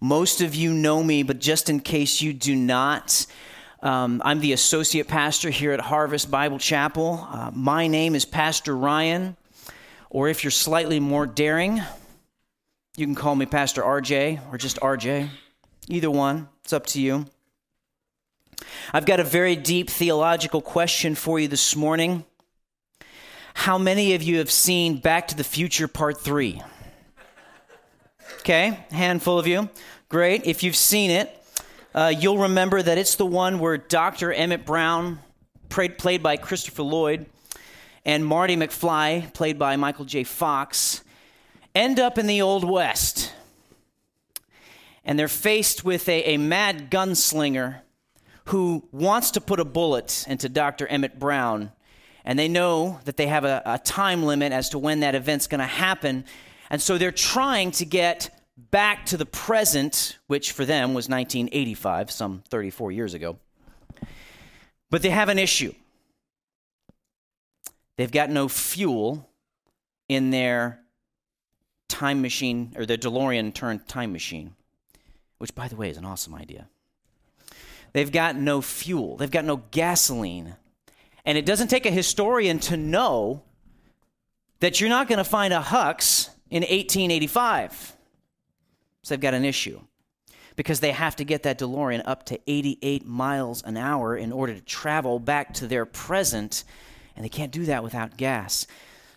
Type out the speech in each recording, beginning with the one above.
Most of you know me, but just in case you do not, um, I'm the associate pastor here at Harvest Bible Chapel. Uh, my name is Pastor Ryan, or if you're slightly more daring, you can call me Pastor RJ or just RJ. Either one, it's up to you. I've got a very deep theological question for you this morning. How many of you have seen Back to the Future Part 3? Okay, handful of you. Great. If you've seen it, uh, you'll remember that it's the one where Dr. Emmett Brown, played, played by Christopher Lloyd, and Marty McFly, played by Michael J. Fox, end up in the Old West. And they're faced with a, a mad gunslinger who wants to put a bullet into Dr. Emmett Brown. And they know that they have a, a time limit as to when that event's going to happen. And so they're trying to get back to the present, which for them was 1985, some 34 years ago. But they have an issue. They've got no fuel in their time machine, or their DeLorean turned time machine, which, by the way, is an awesome idea. They've got no fuel, they've got no gasoline. And it doesn't take a historian to know that you're not going to find a Hux in 1885. So they've got an issue because they have to get that DeLorean up to 88 miles an hour in order to travel back to their present, and they can't do that without gas.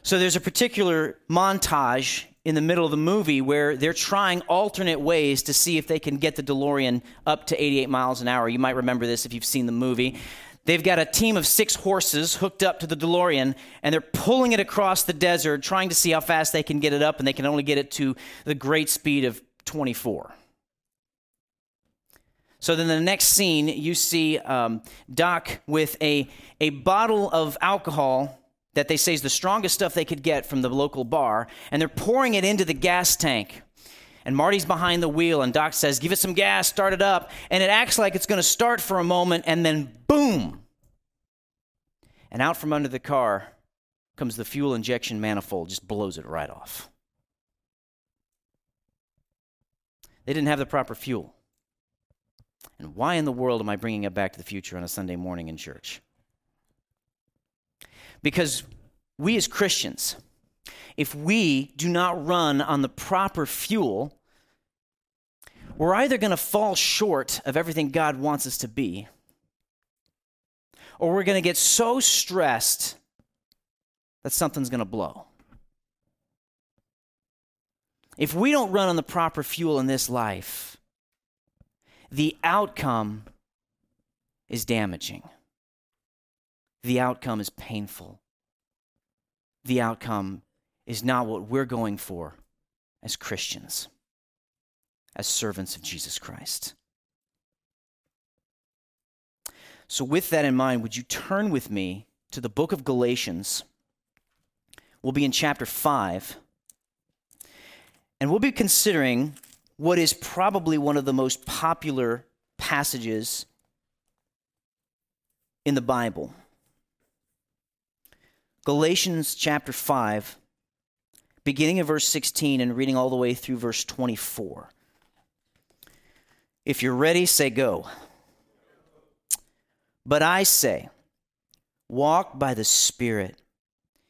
So there's a particular montage in the middle of the movie where they're trying alternate ways to see if they can get the DeLorean up to 88 miles an hour. You might remember this if you've seen the movie. They've got a team of six horses hooked up to the DeLorean, and they're pulling it across the desert, trying to see how fast they can get it up, and they can only get it to the great speed of 24. So then the next scene, you see um, Doc with a, a bottle of alcohol that they say is the strongest stuff they could get from the local bar, and they're pouring it into the gas tank. And Marty's behind the wheel, and Doc says, Give it some gas, start it up. And it acts like it's going to start for a moment, and then boom! And out from under the car comes the fuel injection manifold, just blows it right off. They didn't have the proper fuel. And why in the world am I bringing it back to the future on a Sunday morning in church? Because we as Christians, if we do not run on the proper fuel, we're either going to fall short of everything God wants us to be, or we're going to get so stressed that something's going to blow. If we don't run on the proper fuel in this life, the outcome is damaging the outcome is painful. The outcome is not what we're going for as Christians, as servants of Jesus Christ. So, with that in mind, would you turn with me to the book of Galatians? We'll be in chapter 5, and we'll be considering what is probably one of the most popular passages in the Bible. Galatians chapter 5, beginning in verse 16 and reading all the way through verse 24. If you're ready, say go. But I say, walk by the Spirit,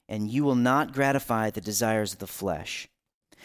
and you will not gratify the desires of the flesh.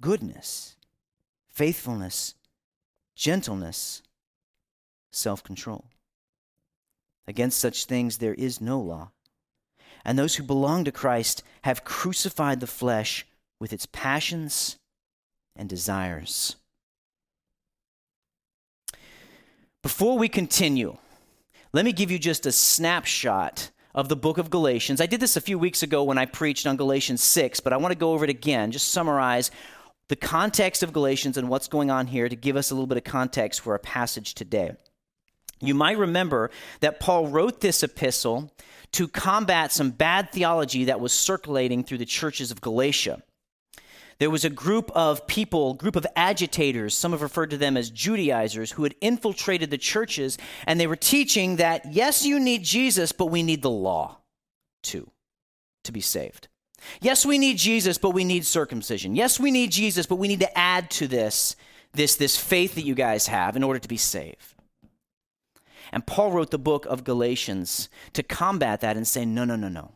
goodness, faithfulness, gentleness, self control. Against such things there is no law. And those who belong to Christ have crucified the flesh with its passions and desires. Before we continue, let me give you just a snapshot of the book of Galatians. I did this a few weeks ago when I preached on Galatians 6, but I want to go over it again, just summarize the context of Galatians and what's going on here to give us a little bit of context for our passage today. You might remember that Paul wrote this epistle to combat some bad theology that was circulating through the churches of Galatia. There was a group of people, group of agitators, some have referred to them as Judaizers, who had infiltrated the churches, and they were teaching that, yes, you need Jesus, but we need the law too to be saved. Yes, we need Jesus, but we need circumcision. Yes, we need Jesus, but we need to add to this this, this faith that you guys have in order to be saved. And Paul wrote the book of Galatians to combat that and say, no, no, no, no.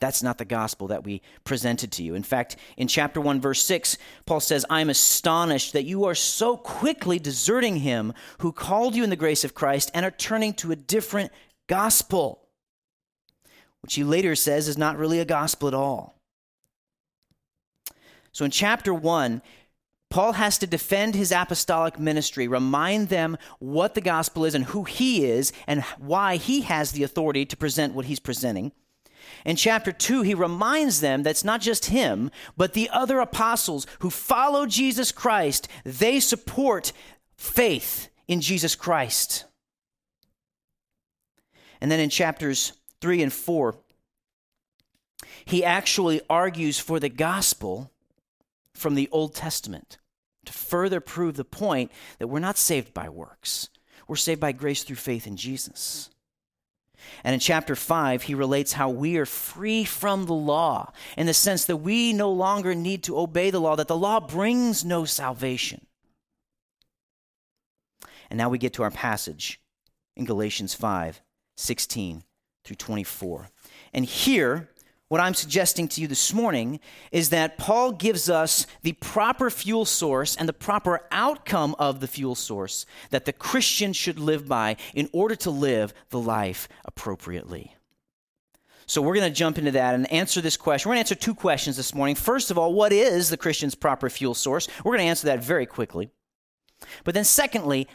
That's not the gospel that we presented to you. In fact, in chapter 1, verse 6, Paul says, I am astonished that you are so quickly deserting him who called you in the grace of Christ and are turning to a different gospel, which he later says is not really a gospel at all. So in chapter 1, Paul has to defend his apostolic ministry, remind them what the gospel is and who he is, and why he has the authority to present what he's presenting. In chapter 2, he reminds them that it's not just him, but the other apostles who follow Jesus Christ. They support faith in Jesus Christ. And then in chapters 3 and 4, he actually argues for the gospel from the Old Testament to further prove the point that we're not saved by works. We're saved by grace through faith in Jesus. And in chapter 5, he relates how we are free from the law in the sense that we no longer need to obey the law, that the law brings no salvation. And now we get to our passage in Galatians 5 16 through 24. And here, what I'm suggesting to you this morning is that Paul gives us the proper fuel source and the proper outcome of the fuel source that the Christian should live by in order to live the life appropriately. So we're going to jump into that and answer this question. We're going to answer two questions this morning. First of all, what is the Christian's proper fuel source? We're going to answer that very quickly. But then, secondly,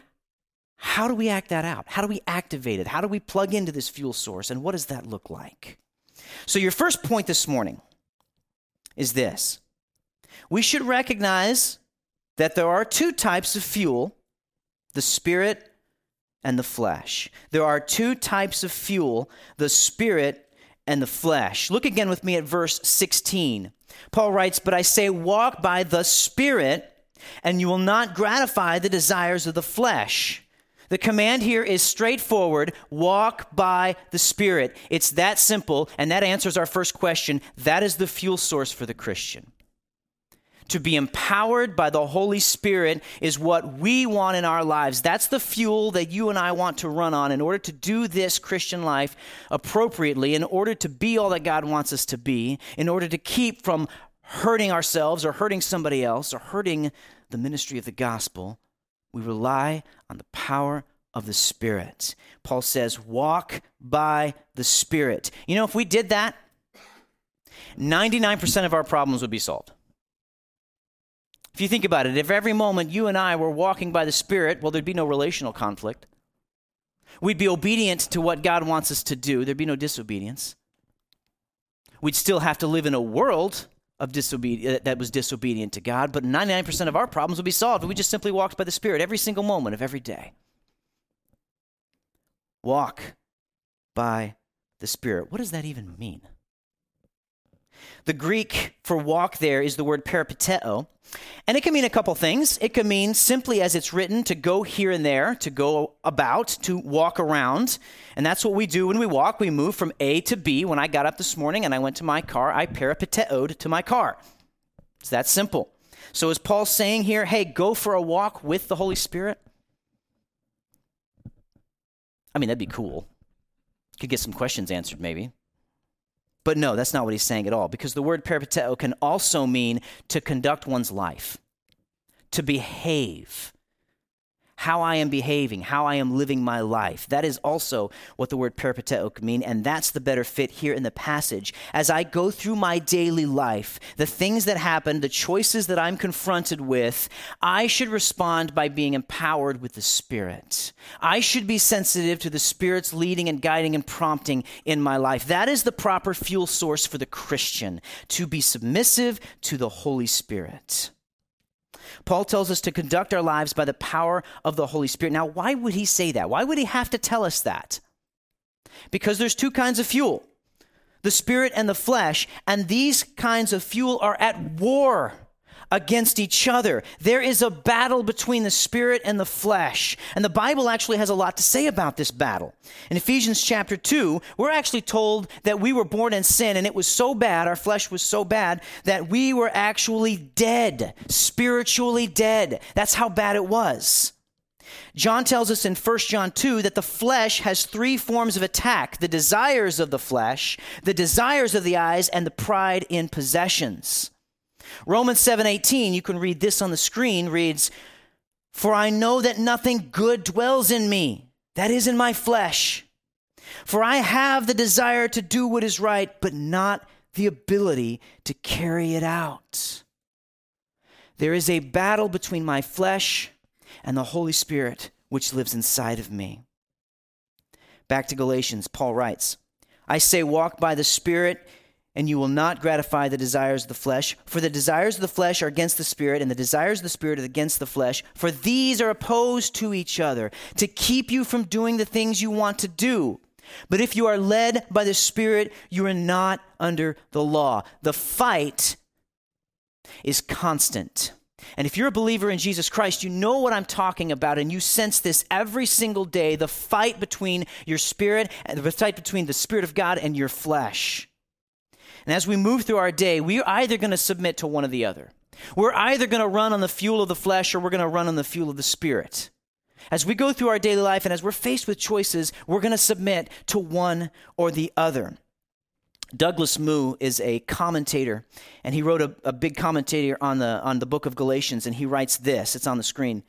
how do we act that out? How do we activate it? How do we plug into this fuel source? And what does that look like? So, your first point this morning is this we should recognize that there are two types of fuel the spirit and the flesh. There are two types of fuel the spirit and the flesh. Look again with me at verse 16. Paul writes, But I say, walk by the spirit, and you will not gratify the desires of the flesh. The command here is straightforward walk by the Spirit. It's that simple, and that answers our first question. That is the fuel source for the Christian. To be empowered by the Holy Spirit is what we want in our lives. That's the fuel that you and I want to run on in order to do this Christian life appropriately, in order to be all that God wants us to be, in order to keep from hurting ourselves or hurting somebody else or hurting the ministry of the gospel. We rely on the power of the Spirit. Paul says, walk by the Spirit. You know, if we did that, 99% of our problems would be solved. If you think about it, if every moment you and I were walking by the Spirit, well, there'd be no relational conflict. We'd be obedient to what God wants us to do, there'd be no disobedience. We'd still have to live in a world of disobedience uh, that was disobedient to God, but 99% of our problems would be solved if we just simply walked by the Spirit every single moment of every day. Walk by the Spirit. What does that even mean? The Greek for walk there is the word peripateo, and it can mean a couple things. It can mean simply as it's written to go here and there, to go about, to walk around. And that's what we do when we walk. We move from A to B. When I got up this morning and I went to my car, I peripateoed to my car. It's that simple. So is Paul saying here, hey, go for a walk with the Holy Spirit? I mean, that'd be cool. Could get some questions answered, maybe. But no, that's not what he's saying at all, because the word peripateo can also mean to conduct one's life, to behave. How I am behaving, how I am living my life. That is also what the word peripateo could mean, and that's the better fit here in the passage. As I go through my daily life, the things that happen, the choices that I'm confronted with, I should respond by being empowered with the Spirit. I should be sensitive to the Spirit's leading and guiding and prompting in my life. That is the proper fuel source for the Christian, to be submissive to the Holy Spirit. Paul tells us to conduct our lives by the power of the Holy Spirit. Now, why would he say that? Why would he have to tell us that? Because there's two kinds of fuel the spirit and the flesh, and these kinds of fuel are at war against each other. There is a battle between the spirit and the flesh. And the Bible actually has a lot to say about this battle. In Ephesians chapter 2, we're actually told that we were born in sin and it was so bad, our flesh was so bad, that we were actually dead, spiritually dead. That's how bad it was. John tells us in 1 John 2 that the flesh has three forms of attack the desires of the flesh, the desires of the eyes, and the pride in possessions. Romans 7:18, you can read this on the screen, reads, "For I know that nothing good dwells in me, that is in my flesh. For I have the desire to do what is right, but not the ability to carry it out." There is a battle between my flesh and the Holy Spirit which lives inside of me. Back to Galatians, Paul writes, I say, walk by the Spirit, and you will not gratify the desires of the flesh. For the desires of the flesh are against the spirit, and the desires of the spirit are against the flesh. For these are opposed to each other to keep you from doing the things you want to do. But if you are led by the Spirit, you are not under the law. The fight is constant. And if you're a believer in Jesus Christ, you know what I'm talking about, and you sense this every single day the fight between your spirit and the fight between the Spirit of God and your flesh. And as we move through our day, we're either going to submit to one or the other. We're either going to run on the fuel of the flesh or we're going to run on the fuel of the spirit. As we go through our daily life and as we're faced with choices, we're going to submit to one or the other. Douglas Moo is a commentator, and he wrote a, a big commentator on the, on the book of Galatians, and he writes this it's on the screen.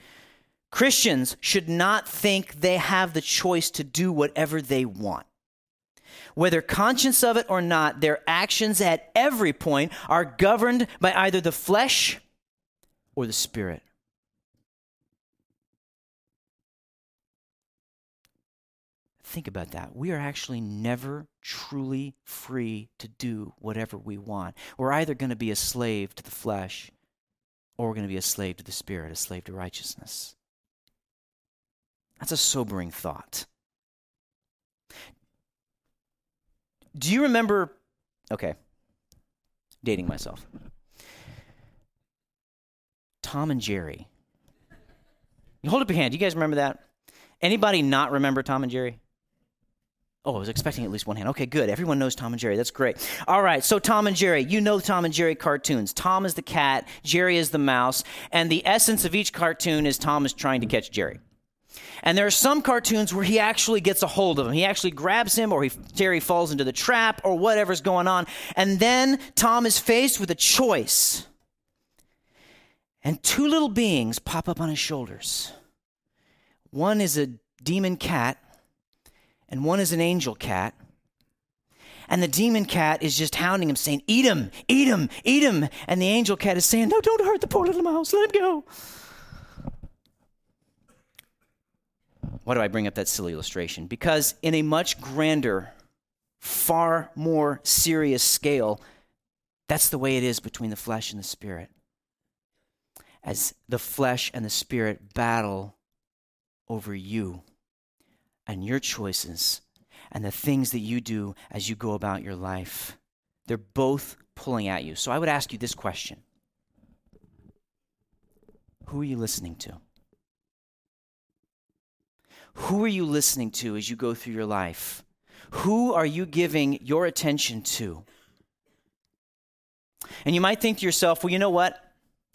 Christians should not think they have the choice to do whatever they want. Whether conscious of it or not, their actions at every point are governed by either the flesh or the spirit. Think about that. We are actually never truly free to do whatever we want. We're either going to be a slave to the flesh or we're going to be a slave to the spirit, a slave to righteousness. That's a sobering thought. Do you remember? Okay, dating myself. Tom and Jerry. You hold up your hand. You guys remember that? Anybody not remember Tom and Jerry? Oh, I was expecting at least one hand. Okay, good. Everyone knows Tom and Jerry. That's great. All right, so Tom and Jerry. You know Tom and Jerry cartoons. Tom is the cat, Jerry is the mouse, and the essence of each cartoon is Tom is trying to catch Jerry. And there are some cartoons where he actually gets a hold of him. He actually grabs him, or he, Jerry falls into the trap, or whatever's going on. And then Tom is faced with a choice. And two little beings pop up on his shoulders. One is a demon cat, and one is an angel cat. And the demon cat is just hounding him, saying, Eat him, eat him, eat him. And the angel cat is saying, No, don't hurt the poor little mouse, let him go. Why do I bring up that silly illustration? Because in a much grander, far more serious scale, that's the way it is between the flesh and the spirit. As the flesh and the spirit battle over you and your choices and the things that you do as you go about your life, they're both pulling at you. So I would ask you this question Who are you listening to? Who are you listening to as you go through your life? Who are you giving your attention to? And you might think to yourself, well, you know what?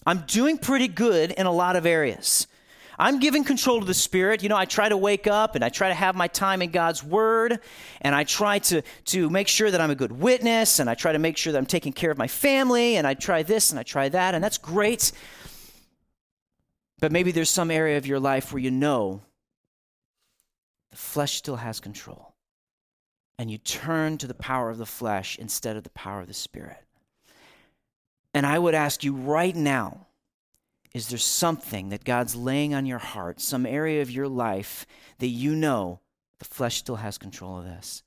I'm doing pretty good in a lot of areas. I'm giving control to the Spirit. You know, I try to wake up and I try to have my time in God's Word, and I try to, to make sure that I'm a good witness, and I try to make sure that I'm taking care of my family, and I try this and I try that, and that's great. But maybe there's some area of your life where you know the flesh still has control. And you turn to the power of the flesh instead of the power of the Spirit. And I would ask you right now is there something that God's laying on your heart, some area of your life that you know the flesh still has control of this?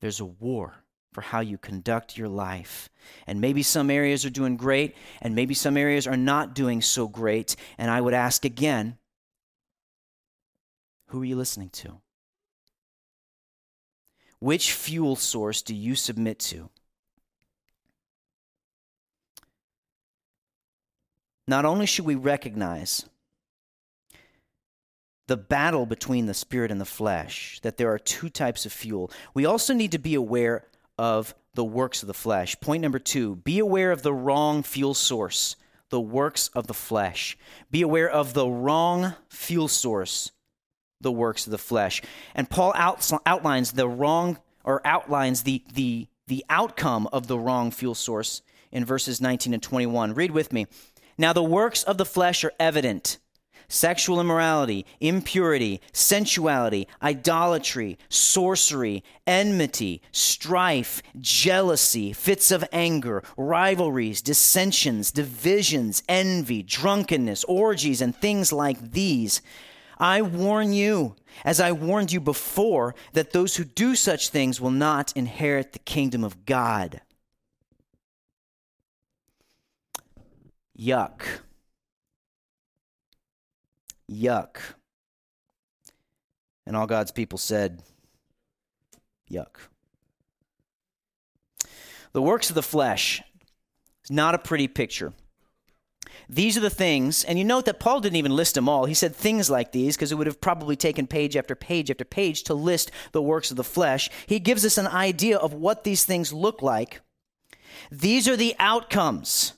There's a war for how you conduct your life. And maybe some areas are doing great, and maybe some areas are not doing so great. And I would ask again who are you listening to? Which fuel source do you submit to? Not only should we recognize the battle between the spirit and the flesh, that there are two types of fuel, we also need to be aware of the works of the flesh. Point number two be aware of the wrong fuel source, the works of the flesh. Be aware of the wrong fuel source, the works of the flesh. And Paul outlines the wrong, or outlines the, the, the outcome of the wrong fuel source in verses 19 and 21. Read with me. Now, the works of the flesh are evident sexual immorality, impurity, sensuality, idolatry, sorcery, enmity, strife, jealousy, fits of anger, rivalries, dissensions, divisions, envy, drunkenness, orgies, and things like these. I warn you, as I warned you before, that those who do such things will not inherit the kingdom of God. Yuck. Yuck. And all God's people said, Yuck. The works of the flesh is not a pretty picture. These are the things, and you note that Paul didn't even list them all. He said things like these because it would have probably taken page after page after page to list the works of the flesh. He gives us an idea of what these things look like. These are the outcomes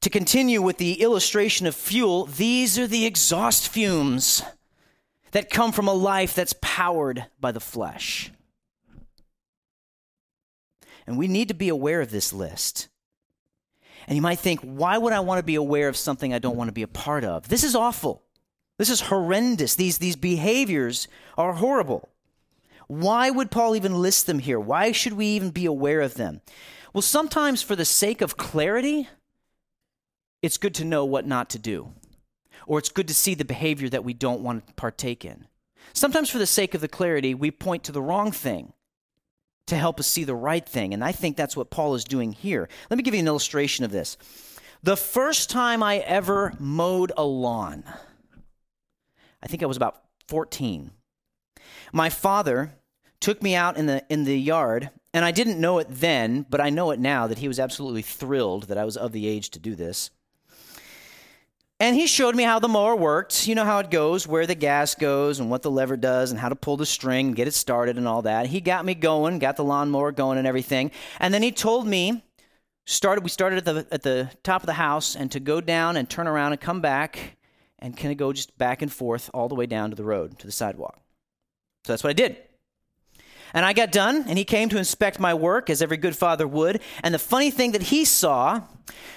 to continue with the illustration of fuel, these are the exhaust fumes that come from a life that's powered by the flesh. And we need to be aware of this list. And you might think, why would I want to be aware of something I don't want to be a part of? This is awful. This is horrendous. These, these behaviors are horrible. Why would Paul even list them here? Why should we even be aware of them? Well, sometimes for the sake of clarity, it's good to know what not to do, or it's good to see the behavior that we don't want to partake in. Sometimes, for the sake of the clarity, we point to the wrong thing to help us see the right thing. And I think that's what Paul is doing here. Let me give you an illustration of this. The first time I ever mowed a lawn, I think I was about 14. My father took me out in the in the yard, and I didn't know it then, but I know it now that he was absolutely thrilled that I was of the age to do this. And he showed me how the mower worked. You know how it goes, where the gas goes, and what the lever does, and how to pull the string, get it started, and all that. He got me going, got the lawnmower going, and everything. And then he told me, started. We started at the at the top of the house, and to go down and turn around and come back, and kind of go just back and forth all the way down to the road to the sidewalk. So that's what I did. And I got done, and he came to inspect my work, as every good father would. And the funny thing that he saw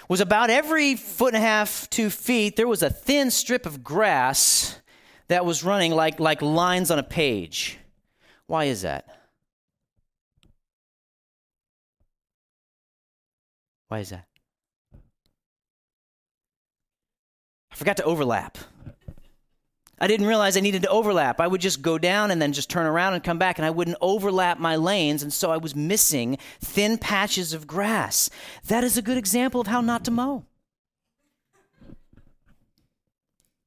was about every foot and a half, two feet, there was a thin strip of grass that was running like, like lines on a page. Why is that? Why is that? I forgot to overlap. I didn't realize I needed to overlap. I would just go down and then just turn around and come back, and I wouldn't overlap my lanes, and so I was missing thin patches of grass. That is a good example of how not to mow.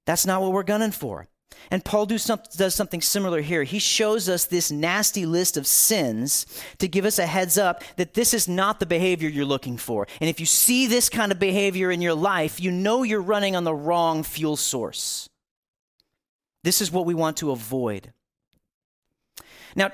That's not what we're gunning for. And Paul do some, does something similar here. He shows us this nasty list of sins to give us a heads up that this is not the behavior you're looking for. And if you see this kind of behavior in your life, you know you're running on the wrong fuel source. This is what we want to avoid. Now,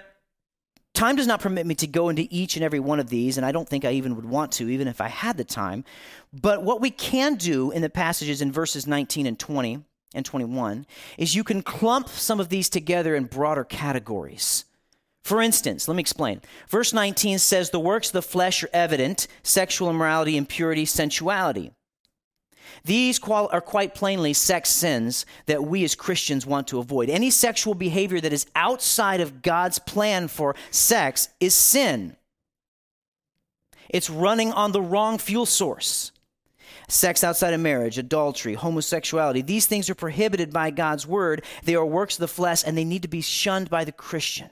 time does not permit me to go into each and every one of these, and I don't think I even would want to, even if I had the time. But what we can do in the passages in verses 19 and 20 and 21 is you can clump some of these together in broader categories. For instance, let me explain. Verse 19 says, The works of the flesh are evident sexual immorality, impurity, sensuality. These are quite plainly sex sins that we as Christians want to avoid. Any sexual behavior that is outside of God's plan for sex is sin. It's running on the wrong fuel source. Sex outside of marriage, adultery, homosexuality, these things are prohibited by God's word. They are works of the flesh and they need to be shunned by the Christian.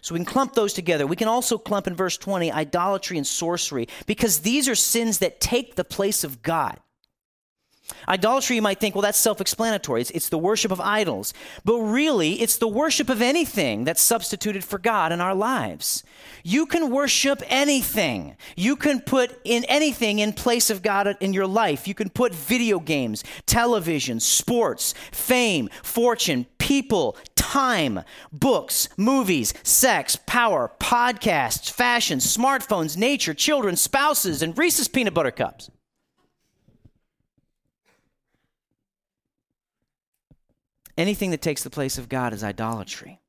So we can clump those together. We can also clump in verse 20 idolatry and sorcery because these are sins that take the place of God. Idolatry, you might think, well, that's self explanatory. It's, it's, the worship of idols. But really, it's the worship of anything that's substituted for God in our lives. You can worship anything. You can put in anything in place of God in your life. You can put video games, television, sports, fame, fortune, people, time, books, movies, sex, power, podcasts, fashion, smartphones, nature, children, spouses, and Reese's peanut butter cups. Anything that takes the place of God is idolatry.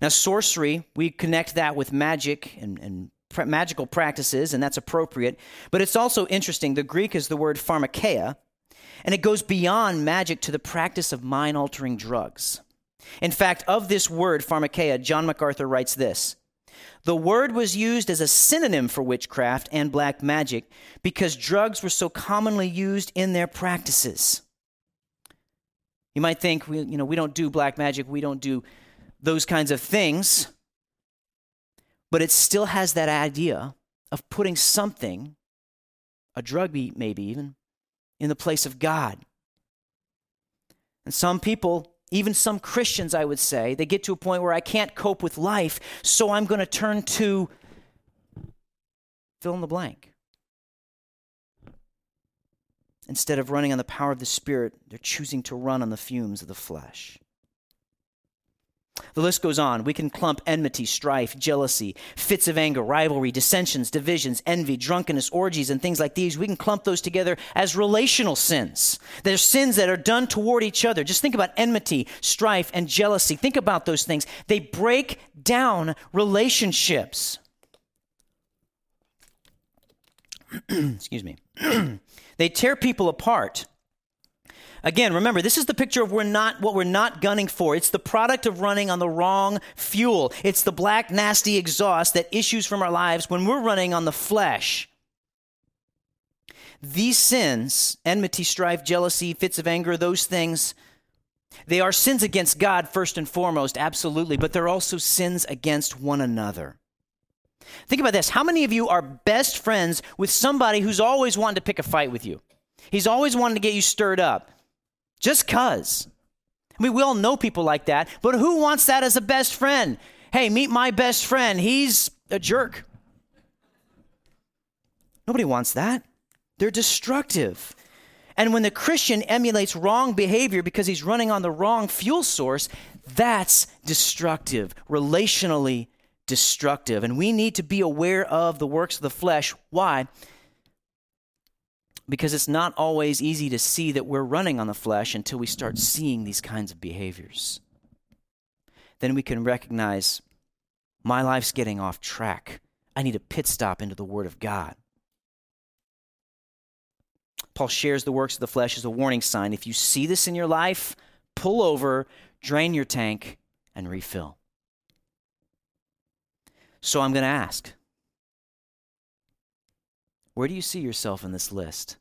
Now, sorcery, we connect that with magic and, and magical practices, and that's appropriate. But it's also interesting. The Greek is the word pharmakeia, and it goes beyond magic to the practice of mind altering drugs. In fact, of this word, pharmakeia, John MacArthur writes this The word was used as a synonym for witchcraft and black magic because drugs were so commonly used in their practices. You might think, we, you know, we don't do black magic, we don't do those kinds of things, but it still has that idea of putting something, a drug maybe even, in the place of God. And some people, even some Christians, I would say, they get to a point where I can't cope with life, so I'm going to turn to fill in the blank. Instead of running on the power of the Spirit, they're choosing to run on the fumes of the flesh. The list goes on. We can clump enmity, strife, jealousy, fits of anger, rivalry, dissensions, divisions, envy, drunkenness, orgies, and things like these. We can clump those together as relational sins. They're sins that are done toward each other. Just think about enmity, strife, and jealousy. Think about those things. They break down relationships. Excuse me. They tear people apart. Again, remember, this is the picture of we're not what we're not gunning for. It's the product of running on the wrong fuel. It's the black, nasty exhaust that issues from our lives when we're running on the flesh. These sins, enmity, strife, jealousy, fits of anger, those things, they are sins against God first and foremost, absolutely, but they're also sins against one another. Think about this. How many of you are best friends with somebody who's always wanting to pick a fight with you? He's always wanting to get you stirred up. Just cuz. I mean, we all know people like that, but who wants that as a best friend? Hey, meet my best friend. He's a jerk. Nobody wants that. They're destructive. And when the Christian emulates wrong behavior because he's running on the wrong fuel source, that's destructive, relationally destructive. And we need to be aware of the works of the flesh. Why? Because it's not always easy to see that we're running on the flesh until we start seeing these kinds of behaviors. Then we can recognize my life's getting off track. I need a pit stop into the Word of God. Paul shares the works of the flesh as a warning sign. If you see this in your life, pull over, drain your tank, and refill. So I'm going to ask where do you see yourself in this list?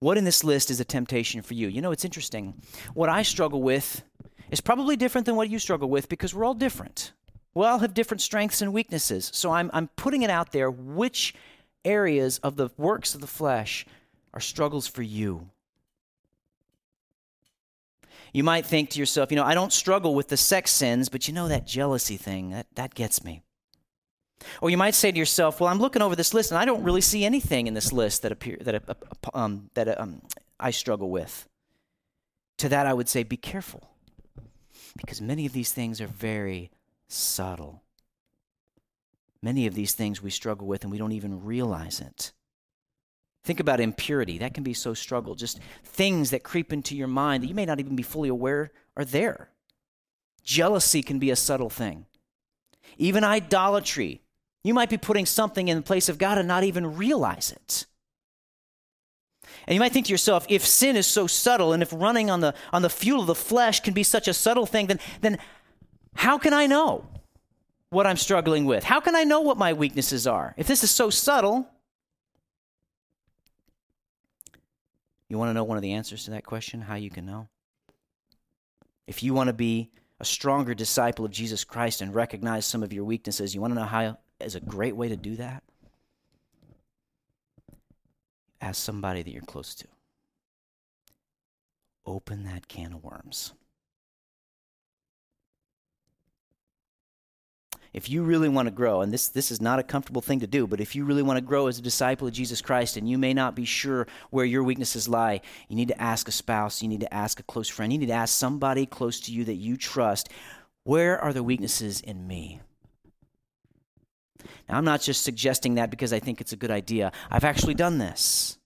What in this list is a temptation for you? You know, it's interesting. What I struggle with is probably different than what you struggle with because we're all different. We all have different strengths and weaknesses. So I'm, I'm putting it out there which areas of the works of the flesh are struggles for you. You might think to yourself, you know, I don't struggle with the sex sins, but you know that jealousy thing, that, that gets me. Or you might say to yourself, well, I'm looking over this list and I don't really see anything in this list that, appear, that, uh, um, that um, I struggle with. To that, I would say, be careful. Because many of these things are very subtle. Many of these things we struggle with and we don't even realize it. Think about impurity. That can be so struggle. Just things that creep into your mind that you may not even be fully aware are there. Jealousy can be a subtle thing. Even idolatry You might be putting something in the place of God and not even realize it. And you might think to yourself, if sin is so subtle and if running on the, on the fuel of the flesh can be such a subtle thing, then, then how can I know what I'm struggling with? How can I know what my weaknesses are? If this is so subtle, you want to know one of the answers to that question, how you can know? If you want to be a stronger disciple of Jesus Christ and recognize some of your weaknesses, you want to know how is a great way to do that? Ask somebody that you're close to. Open that can of worms. If you really want to grow, and this, this is not a comfortable thing to do, but if you really want to grow as a disciple of Jesus Christ and you may not be sure where your weaknesses lie, you need to ask a spouse, you need to ask a close friend, you need to ask somebody close to you that you trust, where are the weaknesses in me? Now, I'm not just suggesting that because I think it's a good idea. I've actually done this.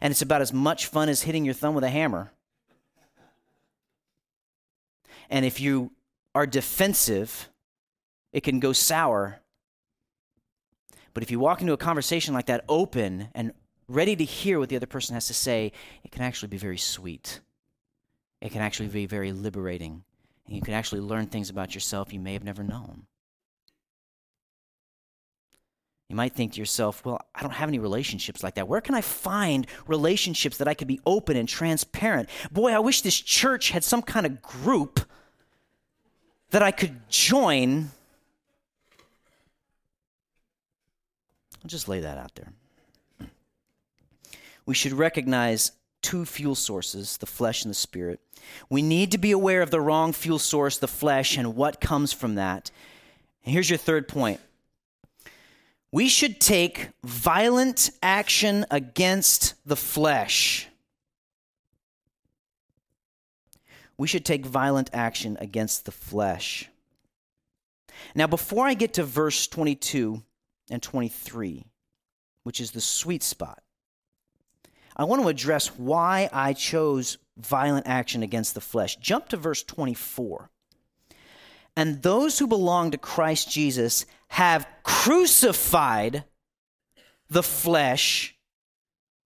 And it's about as much fun as hitting your thumb with a hammer. And if you are defensive, it can go sour. But if you walk into a conversation like that open and ready to hear what the other person has to say, it can actually be very sweet. It can actually be very liberating. And you can actually learn things about yourself you may have never known. You might think to yourself, well, I don't have any relationships like that. Where can I find relationships that I could be open and transparent? Boy, I wish this church had some kind of group that I could join I'll just lay that out there. We should recognize two fuel sources the flesh and the spirit. We need to be aware of the wrong fuel source, the flesh, and what comes from that. And here's your third point we should take violent action against the flesh. We should take violent action against the flesh. Now, before I get to verse 22, and 23, which is the sweet spot. I want to address why I chose violent action against the flesh. Jump to verse 24. And those who belong to Christ Jesus have crucified the flesh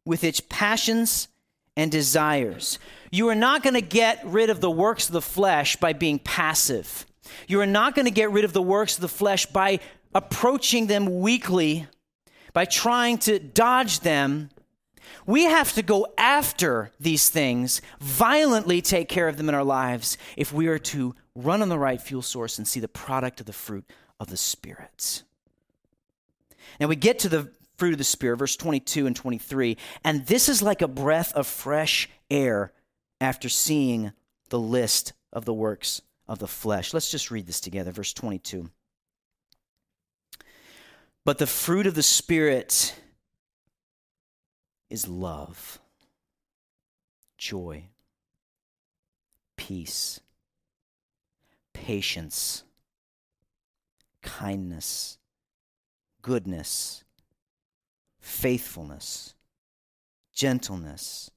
with its passions and desires. You are not going to get rid of the works of the flesh by being passive. You are not going to get rid of the works of the flesh by approaching them weakly, by trying to dodge them, we have to go after these things, violently take care of them in our lives if we are to run on the right fuel source and see the product of the fruit of the Spirit. Now we get to the fruit of the Spirit, verse 22 and 23, and this is like a breath of fresh air after seeing the list of the works of the flesh. Let's just read this together, verse 22. But the fruit of the Spirit is love, joy, peace, patience, kindness, goodness, faithfulness, gentleness,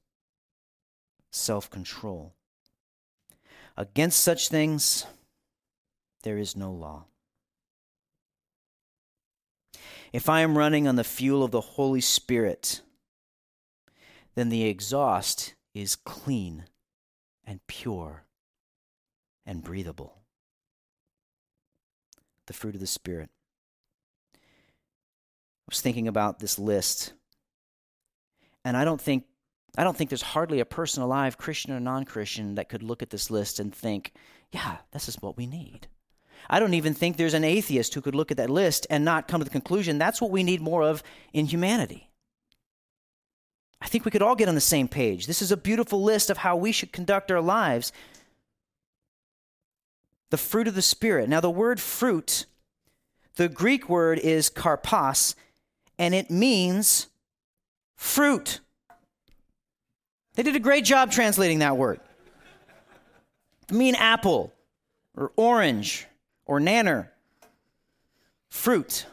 self control. Against such things, there is no law. If I am running on the fuel of the Holy Spirit, then the exhaust is clean and pure and breathable. The fruit of the Spirit. I was thinking about this list, and I don't think I don't think there's hardly a person alive, Christian or non-Christian, that could look at this list and think, "Yeah, this is what we need." I don't even think there's an atheist who could look at that list and not come to the conclusion that's what we need more of in humanity. I think we could all get on the same page. This is a beautiful list of how we should conduct our lives. The fruit of the Spirit. Now, the word fruit, the Greek word is karpos, and it means fruit. They did a great job translating that word. It mean apple or orange or nanner, fruit.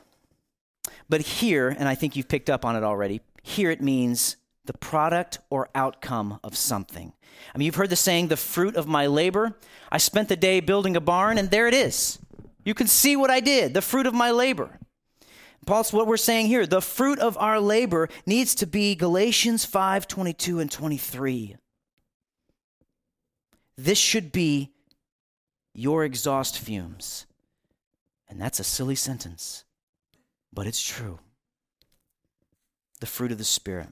But here, and I think you've picked up on it already, here it means the product or outcome of something. I mean, you've heard the saying, the fruit of my labor. I spent the day building a barn, and there it is. You can see what I did, the fruit of my labor. Paul's what we're saying here. The fruit of our labor needs to be Galatians 5 22 and 23. This should be your exhaust fumes. And that's a silly sentence, but it's true. The fruit of the Spirit.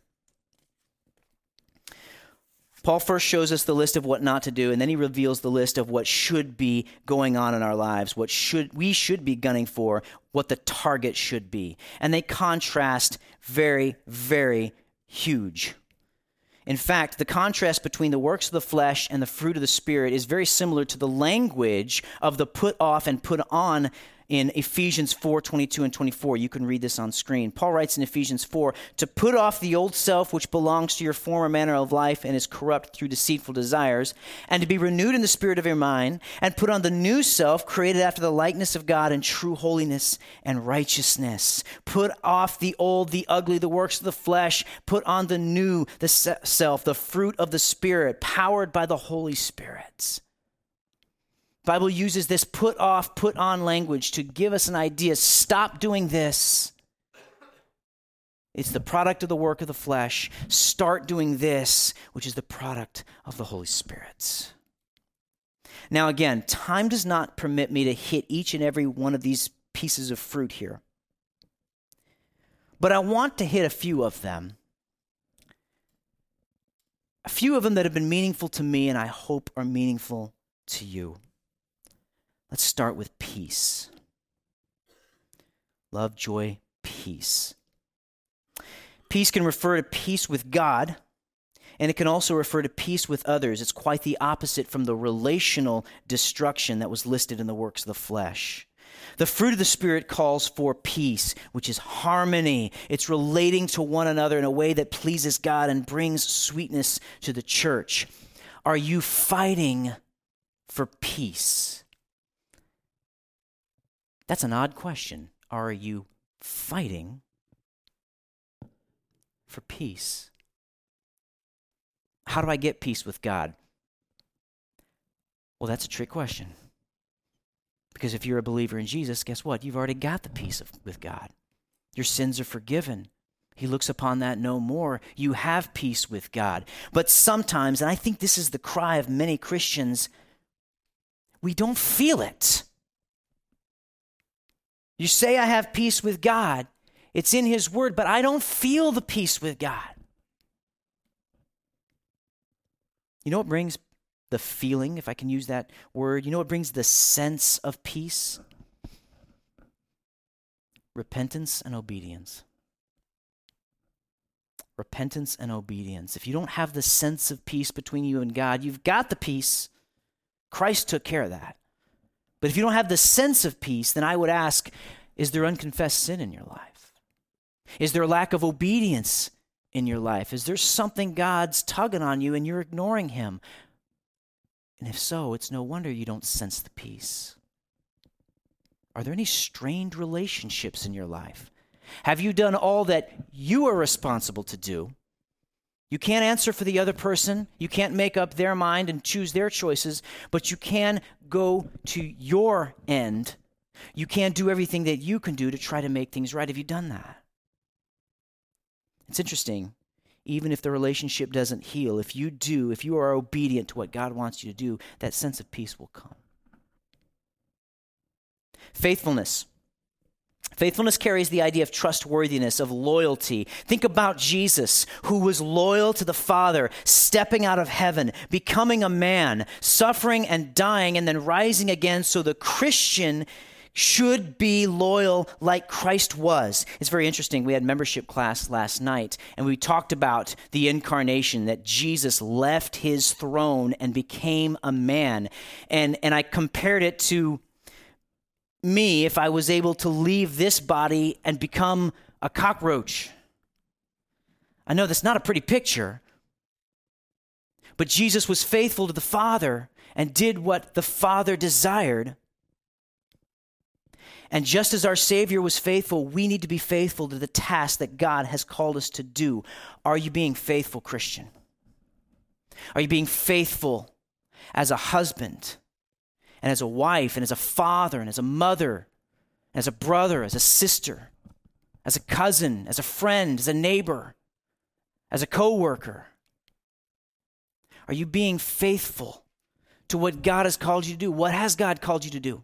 Paul first shows us the list of what not to do, and then he reveals the list of what should be going on in our lives, what should we should be gunning for, what the target should be. And they contrast very, very huge. In fact, the contrast between the works of the flesh and the fruit of the Spirit is very similar to the language of the put off and put on in Ephesians 4 22 and 24. You can read this on screen. Paul writes in Ephesians 4 to put off the old self which belongs to your former manner of life and is corrupt through deceitful desires, and to be renewed in the spirit of your mind, and put on the new self created after the likeness of God in true holiness and righteousness. Put off the old, the ugly, the works of the flesh. Put on the new, the self, the fruit of the Spirit, powered by the Holy Spirit. Bible uses this put off, put on language to give us an idea. Stop doing this. It's the product of the work of the flesh. Start doing this, which is the product of the Holy Spirit. Now, again, time does not permit me to hit each and every one of these pieces of fruit here. But I want to hit a few of them. A few of them that have been meaningful to me and I hope are meaningful to you. Let's start with peace. Love, joy, peace. Peace can refer to peace with God, and it can also refer to peace with others. It's quite the opposite from the relational destruction that was listed in the works of the flesh. The fruit of the Spirit calls for peace, which is harmony. It's relating to one another in a way that pleases God and brings sweetness to the church. Are you fighting for peace? That's an odd question. Are you fighting for peace? How do I get peace with God? Well, that's a trick question. Because if you're a believer in Jesus, guess what? You've already got the peace of, with God. Your sins are forgiven. He looks upon that no more. You have peace with God. But sometimes, and I think this is the cry of many Christians, we don't feel it. You say, I have peace with God. It's in His Word, but I don't feel the peace with God. You know what brings the feeling, if I can use that word? You know what brings the sense of peace? Repentance and obedience. Repentance and obedience. If you don't have the sense of peace between you and God, you've got the peace. Christ took care of that. But if you don't have the sense of peace, then I would ask is there unconfessed sin in your life? Is there a lack of obedience in your life? Is there something God's tugging on you and you're ignoring Him? And if so, it's no wonder you don't sense the peace. Are there any strained relationships in your life? Have you done all that you are responsible to do? You can't answer for the other person. You can't make up their mind and choose their choices, but you can go to your end. You can do everything that you can do to try to make things right. Have you done that? It's interesting. Even if the relationship doesn't heal, if you do, if you are obedient to what God wants you to do, that sense of peace will come. Faithfulness. Faithfulness carries the idea of trustworthiness, of loyalty. Think about Jesus, who was loyal to the Father, stepping out of heaven, becoming a man, suffering and dying, and then rising again. So the Christian should be loyal like Christ was. It's very interesting. We had membership class last night, and we talked about the incarnation that Jesus left his throne and became a man. And, and I compared it to me if I was able to leave this body and become a cockroach. I know that's not a pretty picture, but Jesus was faithful to the Father and did what the Father desired. And just as our Savior was faithful, we need to be faithful to the task that God has called us to do. Are you being faithful, Christian? Are you being faithful as a husband? And as a wife and as a father and as a mother, as a brother, as a sister? as a cousin, as a friend, as a neighbor, as a coworker? Are you being faithful to what God has called you to do? What has God called you to do?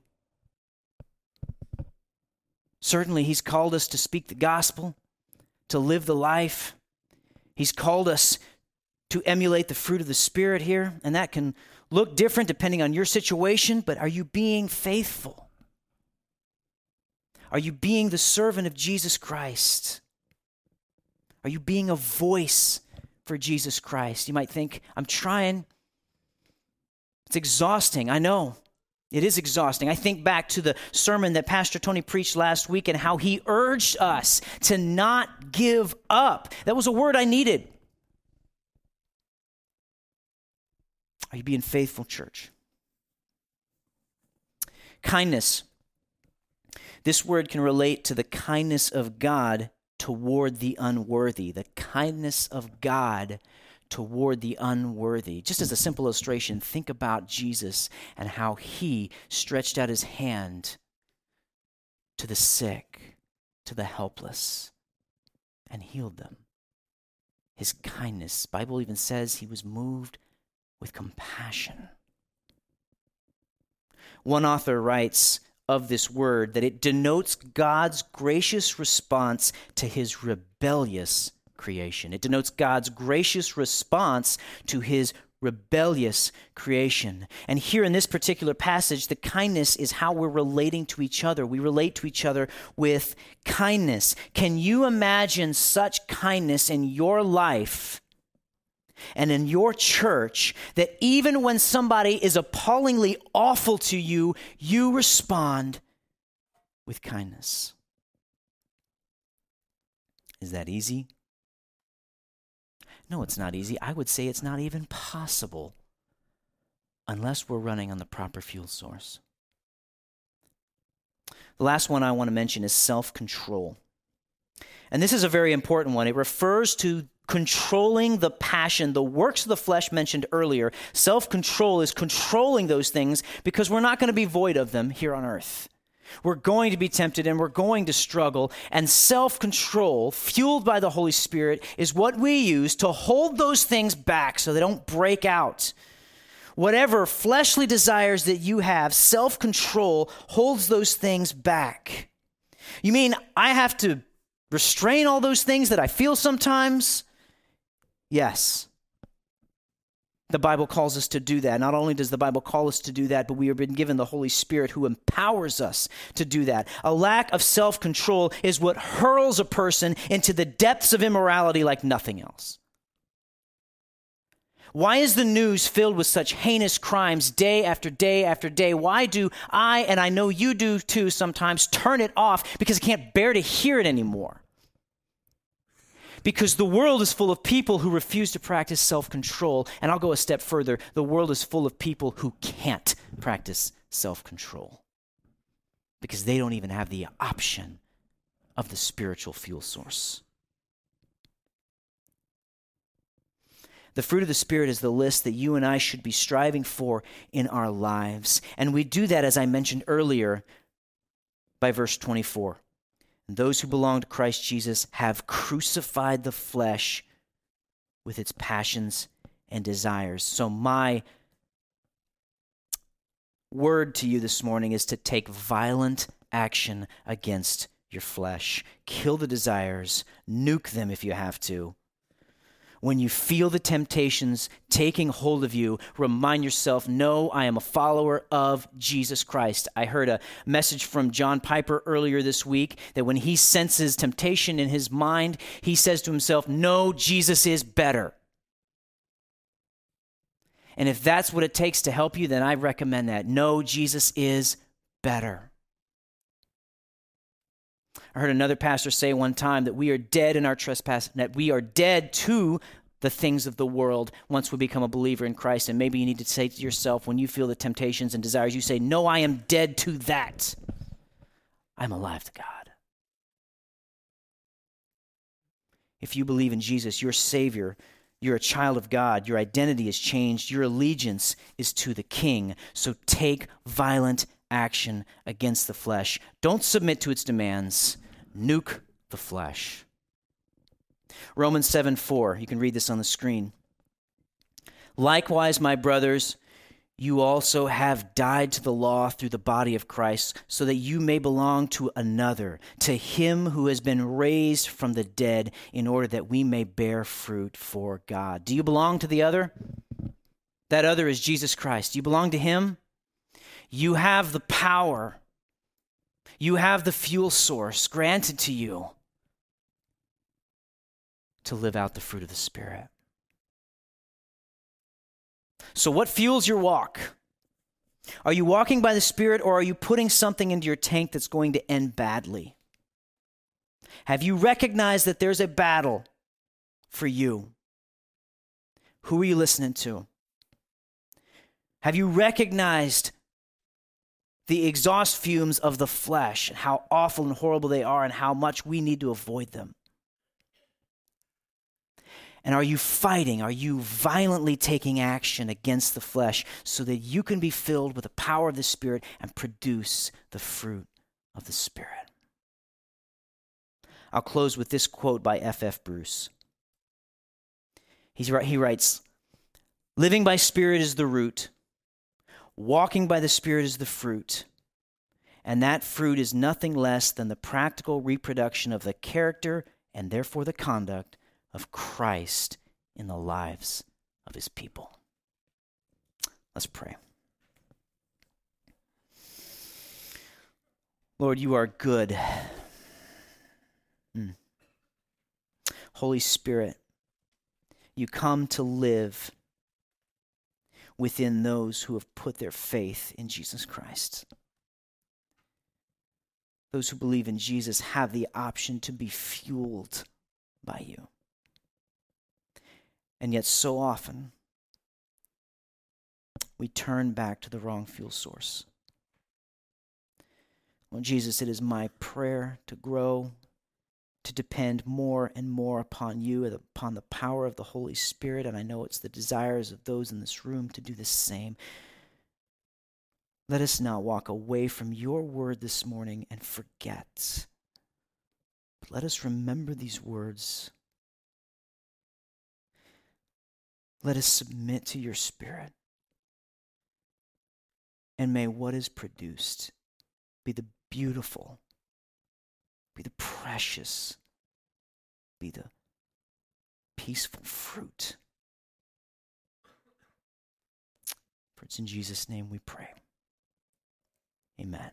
Certainly, He's called us to speak the gospel, to live the life. He's called us to emulate the fruit of the Spirit here, and that can look different depending on your situation, but are you being faithful? Are you being the servant of Jesus Christ? Are you being a voice for Jesus Christ? You might think, I'm trying. It's exhausting. I know. It is exhausting. I think back to the sermon that Pastor Tony preached last week and how he urged us to not give up. That was a word I needed. Are you being faithful, church? Kindness. This word can relate to the kindness of God toward the unworthy, the kindness of God toward the unworthy. Just as a simple illustration, think about Jesus and how he stretched out his hand to the sick, to the helpless, and healed them. His kindness, Bible even says he was moved with compassion. One author writes of this word that it denotes God's gracious response to his rebellious creation. It denotes God's gracious response to his rebellious creation. And here in this particular passage, the kindness is how we're relating to each other. We relate to each other with kindness. Can you imagine such kindness in your life? And in your church that even when somebody is appallingly awful to you, you respond with kindness. Is that easy? No, it's not easy. I would say it's not even possible unless we're running on the proper fuel source. The last one I want to mention is self control. And this is a very important one. It refers to controlling the passion, the works of the flesh mentioned earlier. Self control is controlling those things because we're not going to be void of them here on earth. We're going to be tempted and we're going to struggle. And self control, fueled by the Holy Spirit, is what we use to hold those things back so they don't break out. Whatever fleshly desires that you have, self control holds those things back. You mean I have to restrain all those things that I feel sometimes? Yes. The Bible calls us to do that. Not only does the Bible call us to do that, but we have been given the Holy Spirit who empowers us to do that. A lack of self control is what hurls a person into the depths of immorality like nothing else. Why is the news filled with such heinous crimes day after day after day? Why do I, and I know you do too sometimes, turn it off because I can't bear to hear it anymore? Because the world is full of people who refuse to practice self control. And I'll go a step further the world is full of people who can't practice self control because they don't even have the option of the spiritual fuel source. The fruit of the Spirit is the list that you and I should be striving for in our lives. And we do that, as I mentioned earlier, by verse 24. Those who belong to Christ Jesus have crucified the flesh with its passions and desires. So, my word to you this morning is to take violent action against your flesh. Kill the desires, nuke them if you have to, when you feel the temptations taking hold of you, remind yourself, no, I am a follower of Jesus Christ. I heard a message from John Piper earlier this week that when he senses temptation in his mind, he says to himself, no, Jesus is better. And if that's what it takes to help you, then I recommend that. No, Jesus is better. I heard another pastor say one time that we are dead in our trespass, that we are dead to the things of the world once we become a believer in Christ. And maybe you need to say to yourself, when you feel the temptations and desires, you say, No, I am dead to that. I'm alive to God. If you believe in Jesus, your Savior, you're a child of God, your identity is changed, your allegiance is to the King. So take violent action against the flesh. Don't submit to its demands nuke the flesh. Romans 7 4, you can read this on the screen. Likewise, my brothers, you also have died to the law through the body of Christ, so that you may belong to another, to him who has been raised from the dead, in order that we may bear fruit for God. Do you belong to the other? That other is Jesus Christ. Do you belong to him? You have the power, you have the fuel source granted to you to live out the fruit of the Spirit. So, what fuels your walk? Are you walking by the Spirit or are you putting something into your tank that's going to end badly? Have you recognized that there's a battle for you? Who are you listening to? Have you recognized the exhaust fumes of the flesh and how awful and horrible they are and how much we need to avoid them? And are you fighting? Are you violently taking action against the flesh so that you can be filled with the power of the Spirit and produce the fruit of the Spirit? I'll close with this quote by F. F. Bruce. He's, he writes Living by Spirit is the root, walking by the Spirit is the fruit. And that fruit is nothing less than the practical reproduction of the character and therefore the conduct of Christ in the lives of his people. Let's pray. Lord, you are good. Mm. Holy Spirit, you come to live within those who have put their faith in Jesus Christ. Those who believe in Jesus have the option to be fueled by you. And yet, so often, we turn back to the wrong fuel source. Well, Jesus, it is my prayer to grow, to depend more and more upon you, and upon the power of the Holy Spirit. And I know it's the desires of those in this room to do the same. Let us not walk away from your word this morning and forget. But let us remember these words Let us submit to your spirit. And may what is produced be the beautiful, be the precious, be the peaceful fruit. For it's in Jesus' name we pray. Amen.